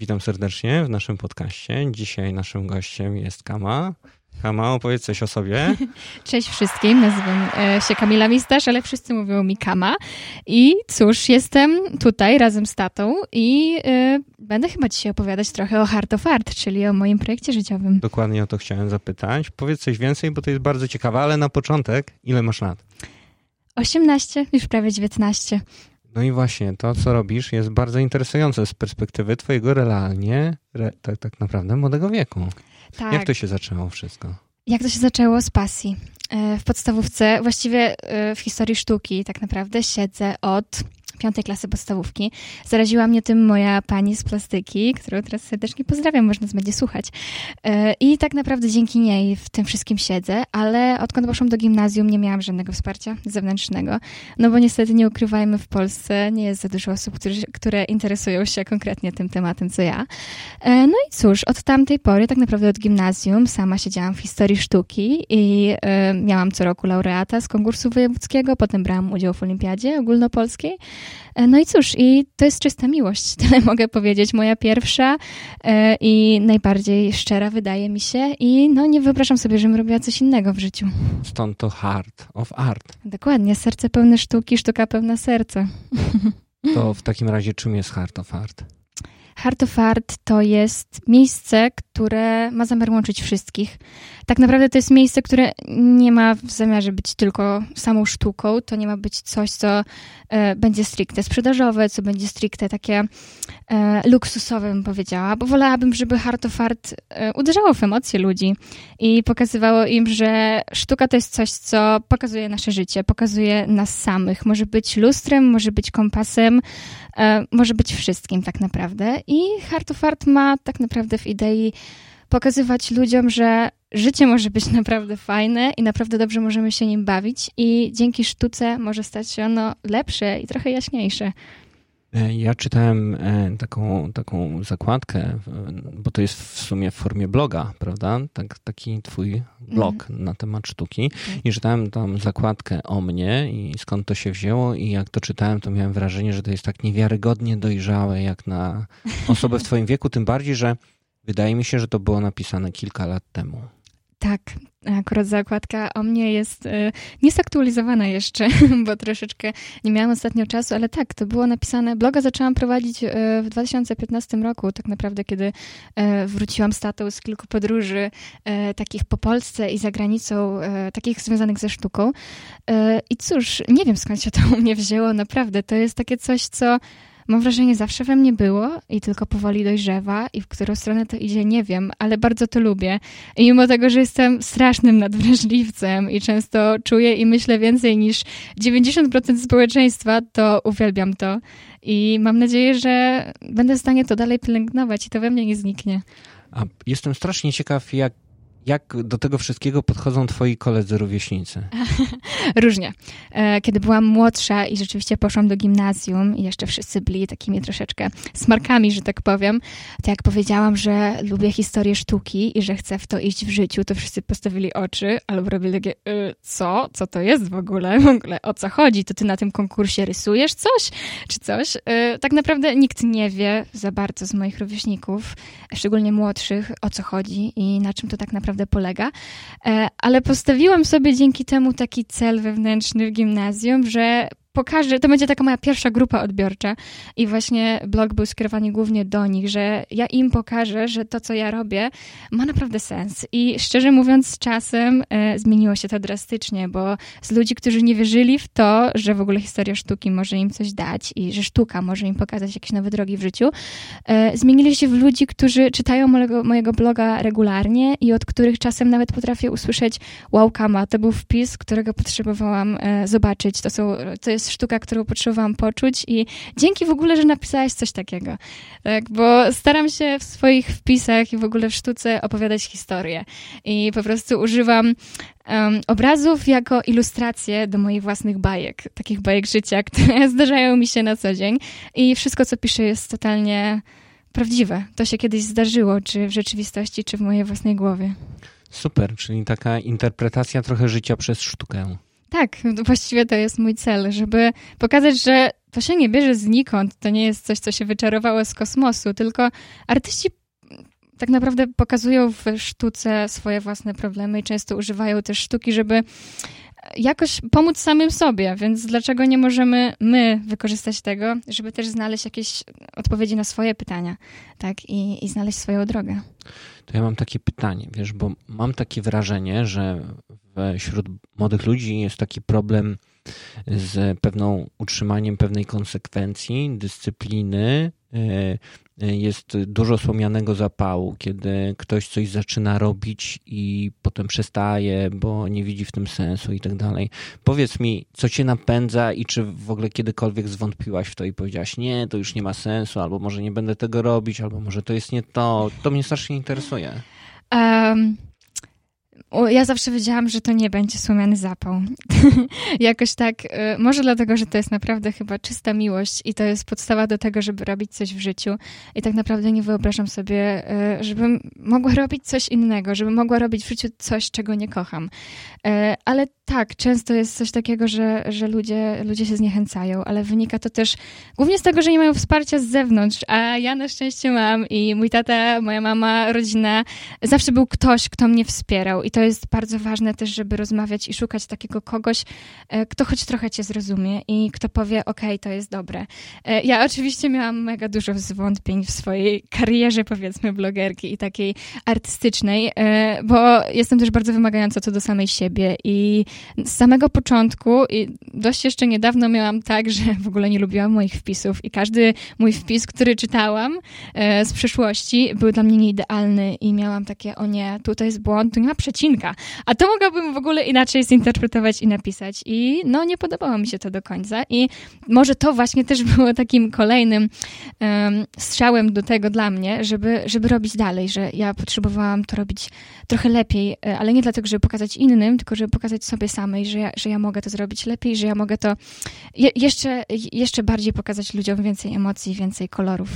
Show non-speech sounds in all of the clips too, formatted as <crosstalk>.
Witam serdecznie w naszym podcaście. Dzisiaj naszym gościem jest Kama. Kama, opowiedz coś o sobie. <laughs> Cześć wszystkim, nazywam e, się Kamila Mistasz, ale wszyscy mówią mi Kama. I cóż, jestem tutaj razem z tatą i y, będę chyba dzisiaj opowiadać trochę o Heart of Art, czyli o moim projekcie życiowym. Dokładnie o to chciałem zapytać. Powiedz coś więcej, bo to jest bardzo ciekawe, ale na początek, ile masz lat? 18, już prawie 19. No i właśnie, to co robisz jest bardzo interesujące z perspektywy twojego realnie, re, tak, tak naprawdę młodego wieku. Tak. Jak to się zaczęło wszystko? Jak to się zaczęło z pasji? E, w podstawówce, właściwie e, w historii sztuki tak naprawdę siedzę od piątej klasy podstawówki. Zaraziła mnie tym moja pani z plastyki, którą teraz serdecznie pozdrawiam, można będzie słuchać. E, I tak naprawdę dzięki niej w tym wszystkim siedzę, ale odkąd poszłam do gimnazjum nie miałam żadnego wsparcia zewnętrznego, no bo niestety nie ukrywajmy, w Polsce nie jest za dużo osób, które, które interesują się konkretnie tym tematem, co ja. E, no i cóż, od tamtej pory, tak naprawdę od gimnazjum, sama siedziałam w historii sztuki i e, miałam co roku laureata z konkursu wojewódzkiego, potem brałam udział w olimpiadzie ogólnopolskiej. E, no i cóż, i to jest czysta miłość, <laughs> tyle mogę powiedzieć. Moja pierwsza e, i najbardziej szczera wydaje mi się i no nie wyobrażam sobie, żebym robiła coś innego w życiu. Stąd to Heart of Art. Dokładnie, serce pełne sztuki, sztuka pełna serca. To w takim razie czym jest Heart of Art? Heart of Art to jest miejsce, które ma zamiar łączyć wszystkich. Tak naprawdę to jest miejsce, które nie ma w zamiarze być tylko samą sztuką. To nie ma być coś, co e, będzie stricte sprzedażowe, co będzie stricte takie e, luksusowe, bym powiedziała, bo wolałabym, żeby Heart of Art e, uderzało w emocje ludzi i pokazywało im, że sztuka to jest coś, co pokazuje nasze życie, pokazuje nas samych. Może być lustrem, może być kompasem, e, może być wszystkim tak naprawdę. I Heart of Art ma tak naprawdę w idei pokazywać ludziom, że życie może być <laughs> naprawdę fajne i naprawdę dobrze możemy się nim bawić i dzięki sztuce może stać się ono lepsze i trochę jaśniejsze. E, ja czytałem e, taką, taką zakładkę, bo to jest w sumie w formie bloga, prawda? Tak, taki twój blog mm. na temat sztuki. Mm. I czytałem tam zakładkę o mnie i skąd to się wzięło. I jak to czytałem, to miałem wrażenie, że to jest tak niewiarygodnie dojrzałe jak na <laughs> osobę w twoim wieku. Tym bardziej, że wydaje mi się, że to było napisane kilka lat temu. Tak, akurat zakładka o mnie jest y, niesaktualizowana jeszcze, <laughs> bo troszeczkę nie miałam ostatnio czasu, ale tak, to było napisane. Bloga zaczęłam prowadzić y, w 2015 roku, tak naprawdę, kiedy y, wróciłam z tatą z kilku podróży, takich po Polsce i za granicą, takich związanych ze sztuką. I cóż, nie wiem skąd się to u mnie wzięło, naprawdę. To jest takie coś, co mam wrażenie, zawsze we mnie było i tylko powoli dojrzewa i w którą stronę to idzie, nie wiem, ale bardzo to lubię. I mimo tego, że jestem strasznym nadwrażliwcem i często czuję i myślę więcej niż 90% społeczeństwa, to uwielbiam to i mam nadzieję, że będę w stanie to dalej pielęgnować i to we mnie nie zniknie. A jestem strasznie ciekaw, jak jak do tego wszystkiego podchodzą twoi koledzy rówieśnicy? <laughs> Różnie. E, kiedy byłam młodsza i rzeczywiście poszłam do gimnazjum i jeszcze wszyscy byli takimi troszeczkę smarkami, że tak powiem, to jak powiedziałam, że lubię historię sztuki i że chcę w to iść w życiu, to wszyscy postawili oczy albo robili takie, y, co? Co to jest w ogóle? W ogóle o co chodzi? To ty na tym konkursie rysujesz coś? Czy coś? E, tak naprawdę nikt nie wie za bardzo z moich rówieśników, szczególnie młodszych, o co chodzi i na czym to tak naprawdę naprawdę polega. E, ale postawiłam sobie dzięki temu taki cel wewnętrzny w gimnazjum, że pokażę, to będzie taka moja pierwsza grupa odbiorcza i właśnie blog był skierowany głównie do nich, że ja im pokażę, że to, co ja robię, ma naprawdę sens. I szczerze mówiąc, z czasem e, zmieniło się to drastycznie, bo z ludzi, którzy nie wierzyli w to, że w ogóle historia sztuki może im coś dać i że sztuka może im pokazać jakieś nowe drogi w życiu, e, zmienili się w ludzi, którzy czytają mojego, mojego bloga regularnie i od których czasem nawet potrafię usłyszeć wow, kama, to był wpis, którego potrzebowałam e, zobaczyć. To, są, to jest sztuka, którą potrzebowałam poczuć i dzięki w ogóle, że napisałeś coś takiego. Tak, bo staram się w swoich wpisach i w ogóle w sztuce opowiadać historię i po prostu używam um, obrazów jako ilustracje do moich własnych bajek, takich bajek życia, <laughs> które zdarzają mi się na co dzień i wszystko, co piszę jest totalnie prawdziwe. To się kiedyś zdarzyło, czy w rzeczywistości, czy w mojej własnej głowie. Super, czyli taka interpretacja trochę życia przez sztukę. Tak, właściwie to jest mój cel, żeby pokazać, że to się nie bierze znikąd, to nie jest coś, co się wyczarowało z kosmosu, tylko artyści tak naprawdę pokazują w sztuce swoje własne problemy i często używają też sztuki, żeby jakoś pomóc samym sobie, więc dlaczego nie możemy my wykorzystać tego, żeby też znaleźć jakieś odpowiedzi na swoje pytania, tak, i, i znaleźć swoją drogę. To ja mam takie pytanie, wiesz, bo mam takie wrażenie, że wśród młodych ludzi jest taki problem z pewną utrzymaniem pewnej konsekwencji, dyscypliny, jest dużo słomianego zapału, kiedy ktoś coś zaczyna robić i potem przestaje, bo nie widzi w tym sensu i tak dalej. Powiedz mi, co cię napędza i czy w ogóle kiedykolwiek zwątpiłaś w to i powiedziałaś, nie, to już nie ma sensu, albo może nie będę tego robić, albo może to jest nie to. To mnie strasznie interesuje. Um, ja zawsze wiedziałam, że to nie będzie słomiany zapał. <laughs> Jakoś tak, y, może dlatego, że to jest naprawdę chyba czysta miłość i to jest podstawa do tego, żeby robić coś w życiu. I tak naprawdę nie wyobrażam sobie, y, żebym mogła <laughs> robić coś innego, żebym mogła robić w życiu coś, czego nie kocham. Y, ale tak, często jest coś takiego, że, że ludzie, ludzie się zniechęcają, ale wynika to też głównie z tego, że nie mają wsparcia z zewnątrz, a ja na szczęście mam i mój tata, moja mama, rodzina, zawsze był ktoś, kto mnie wspierał i to jest bardzo ważne też, żeby rozmawiać i szukać takiego kogoś, e, kto choć trochę cię zrozumie i kto powie, ok, to jest dobre. E, ja oczywiście miałam mega dużo zwątpień w swojej karierze, powiedzmy, blogerki i takiej artystycznej, e, bo jestem też bardzo wymagająca co do samej siebie i z samego początku i dość jeszcze niedawno miałam tak, że w ogóle nie lubiłam moich wpisów i każdy mój wpis, który czytałam z przeszłości, był dla mnie nieidealny i miałam takie, o nie, tutaj jest błąd, tu nie ma przecinka, a to mogłabym w ogóle inaczej zinterpretować i napisać. I no nie podobało mi się to do końca. I może to właśnie też <laughs> było takim kolejnym um, strzałem do tego dla mnie, żeby, żeby robić dalej, że ja potrzebowałam to robić trochę lepiej, e, ale nie dlatego, żeby pokazać innym, tylko żeby pokazać sobie samej, że ja, że ja mogę to zrobić lepiej, że ja mogę to je, jeszcze, jeszcze bardziej pokazać ludziom więcej emocji, więcej kolorów.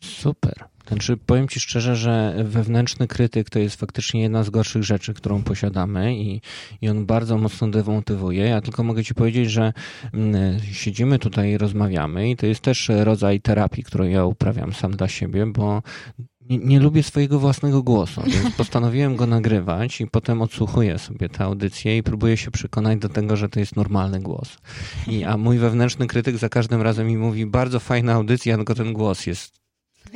Super. Znaczy, powiem Ci szczerze, że wewnętrzny krytyk to jest faktycznie jedna z gorszych rzeczy, którą posiadamy i, i on bardzo mocno demotywuje. Ja tylko mogę Ci powiedzieć, że mm, siedzimy tutaj i rozmawiamy i to jest też rodzaj terapii, którą ja uprawiam sam dla siebie, bo nie, nie, lubię swojego własnego głosu, więc <laughs> postanowiłem go nagrywać i potem odsłuchuję sobie tę audycję i próbuję się przekonać do tego, że to jest normalny głos. I, a mój wewnętrzny krytyk za każdym razem mi mówi, bardzo fajna audycja, tylko ten głos jest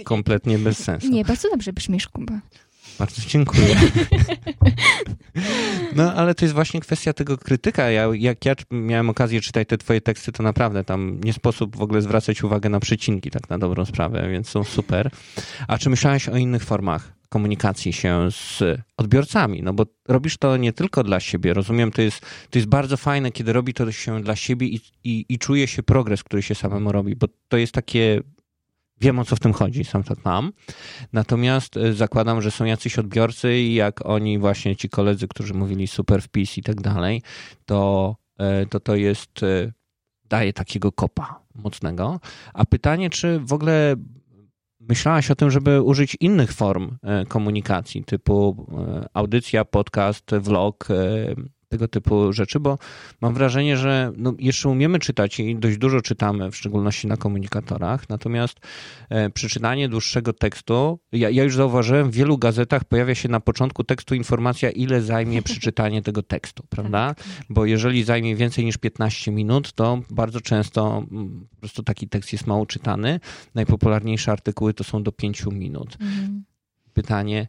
kompletnie bez sensu. Nie, bardzo dobrze brzmisz, Kuba. Bardzo dziękuję. <laughs> No, ale to jest właśnie kwestia tego krytyka. Ja, jak ja miałem okazję czytać te twoje teksty, to naprawdę tam nie sposób w ogóle zwracać uwagę na przecinki, tak na dobrą sprawę, więc są super. A czy myślałeś o innych formach komunikacji się z odbiorcami? No bo robisz to nie tylko dla siebie. Rozumiem, to jest, to jest bardzo fajne, kiedy robi to się dla siebie i, i, i czuje się progres, który się samemu robi, bo to jest takie wiem o co w tym chodzi, sam to mam. Natomiast e, zakładam, że są jacyś odbiorcy i jak oni właśnie, ci koledzy, którzy mówili super wpis i tak dalej, to e, to, to jest, e, daje takiego kopa mocnego. A pytanie, czy w ogóle myślałaś o tym, żeby użyć innych form komunikacji, typu audycja, podcast, vlog, tego typu rzeczy, bo mam wrażenie, że no, jeszcze umiemy czytać i dość dużo czytamy, w szczególności na komunikatorach, natomiast e, przeczytanie dłuższego tekstu, ja, ja, już zauważyłem, w wielu gazetach pojawia się na początku tekstu informacja, ile zajmie <laughs> przeczytanie tego tekstu, prawda? Tak. Bo jeżeli zajmie więcej niż 15 minut, to bardzo często mm, po prostu taki tekst jest mało czytany. Najpopularniejsze artykuły to są do 5 minut. Mhm. Pytanie,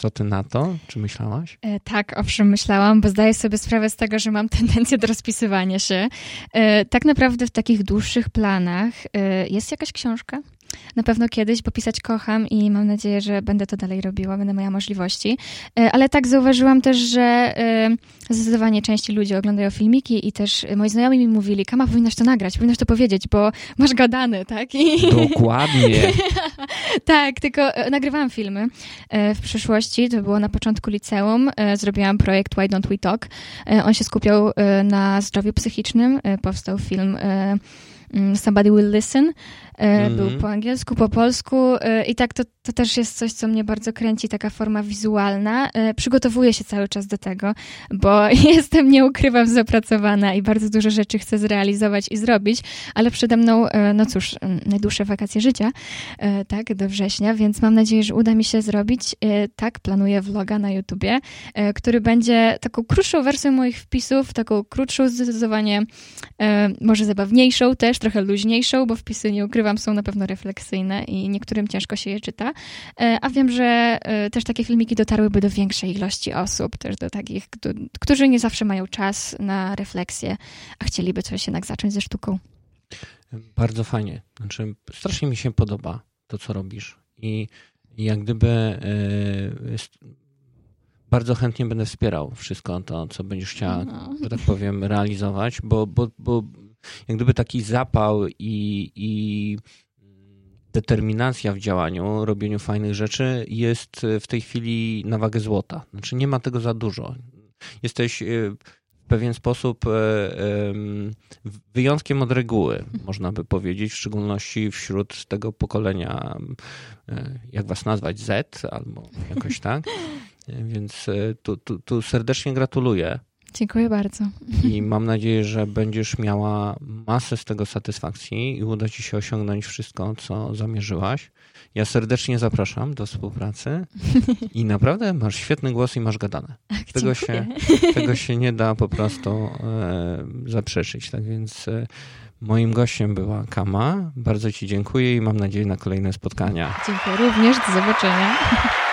co ty na to? Czy myślałaś? E, tak, owszem, myślałam, bo zdaję sobie sprawę z tego, że mam <laughs> tendencję do rozpisywania się. E, tak naprawdę w takich dłuższych planach e, jest jakaś książka? Na pewno kiedyś, bo pisać kocham i mam nadzieję, że będę to dalej robiła, będę miała możliwości. E, ale tak zauważyłam też, że e, zdecydowanie części ludzi oglądają filmiki i też moi znajomi mi mówili, Kama, powinnaś to nagrać, powinnaś to powiedzieć, bo masz gadane, tak? I... <laughs> Dokładnie. <laughs> tak, tylko e, nagrywałam filmy w przyszłości, to było na początku liceum, zrobiłam projekt Why Don't We Talk. On się skupiał na zdrowiu psychicznym, powstał film mm, Somebody Will Listen mm. był po angielsku, po polsku i tak to, to też jest coś, co mnie bardzo kręci, taka forma wizualna. Przygotowuję się cały czas do tego, bo <laughs> jestem, nie ukrywam, zapracowana i bardzo dużo rzeczy chcę zrealizować i zrobić, ale przede mną, no cóż, najdłuższe wakacje życia, tak, do września, więc mam nadzieję, że uda mi się zrobić. Tak, planuję vloga na YouTubie, który będzie taką krótszą wersją moich wpisów, taką krótszą, zdecydowanie może zabawniejszą też, trochę luźniejszą, bo wpisy, nie ukrywam, są na pewno refleksyjne i niektórym ciężko się je czyta. E, a wiem, że e, też takie filmiki dotarłyby do większej ilości osób, też do takich, którzy nie zawsze mają czas na refleksję, a chcieliby coś jednak zacząć ze sztuką. Bardzo fajnie. Znaczy, strasznie mi się podoba to, co robisz. I jak gdyby e, bardzo chętnie będę wspierał wszystko to, co będziesz chciała, no. że tak powiem, realizować, bo, bo, bo jak gdyby taki zapał i, i determinacja w działaniu, robieniu fajnych rzeczy jest w tej chwili na wagę złota. Znaczy nie ma tego za dużo. Jesteś e, w pewien sposób e, wyjątkiem od reguły, można by powiedzieć, w szczególności wśród tego pokolenia, e, jak was nazwać, Z albo jakoś tak. <laughs> Więc tu, tu, tu serdecznie gratuluję. Dziękuję bardzo. I mam nadzieję, że będziesz miała masę z tego satysfakcji i uda ci się osiągnąć wszystko, co zamierzyłaś. Ja serdecznie zapraszam do współpracy i naprawdę masz świetny głos i masz gadane. Ach, <laughs> tego, się, <laughs> tego się nie da po prostu e, zaprzeczyć. Tak więc e, moim gościem była Kama. Bardzo ci dziękuję i mam nadzieję na kolejne spotkania. Dziękuję również. Do zobaczenia. <laughs>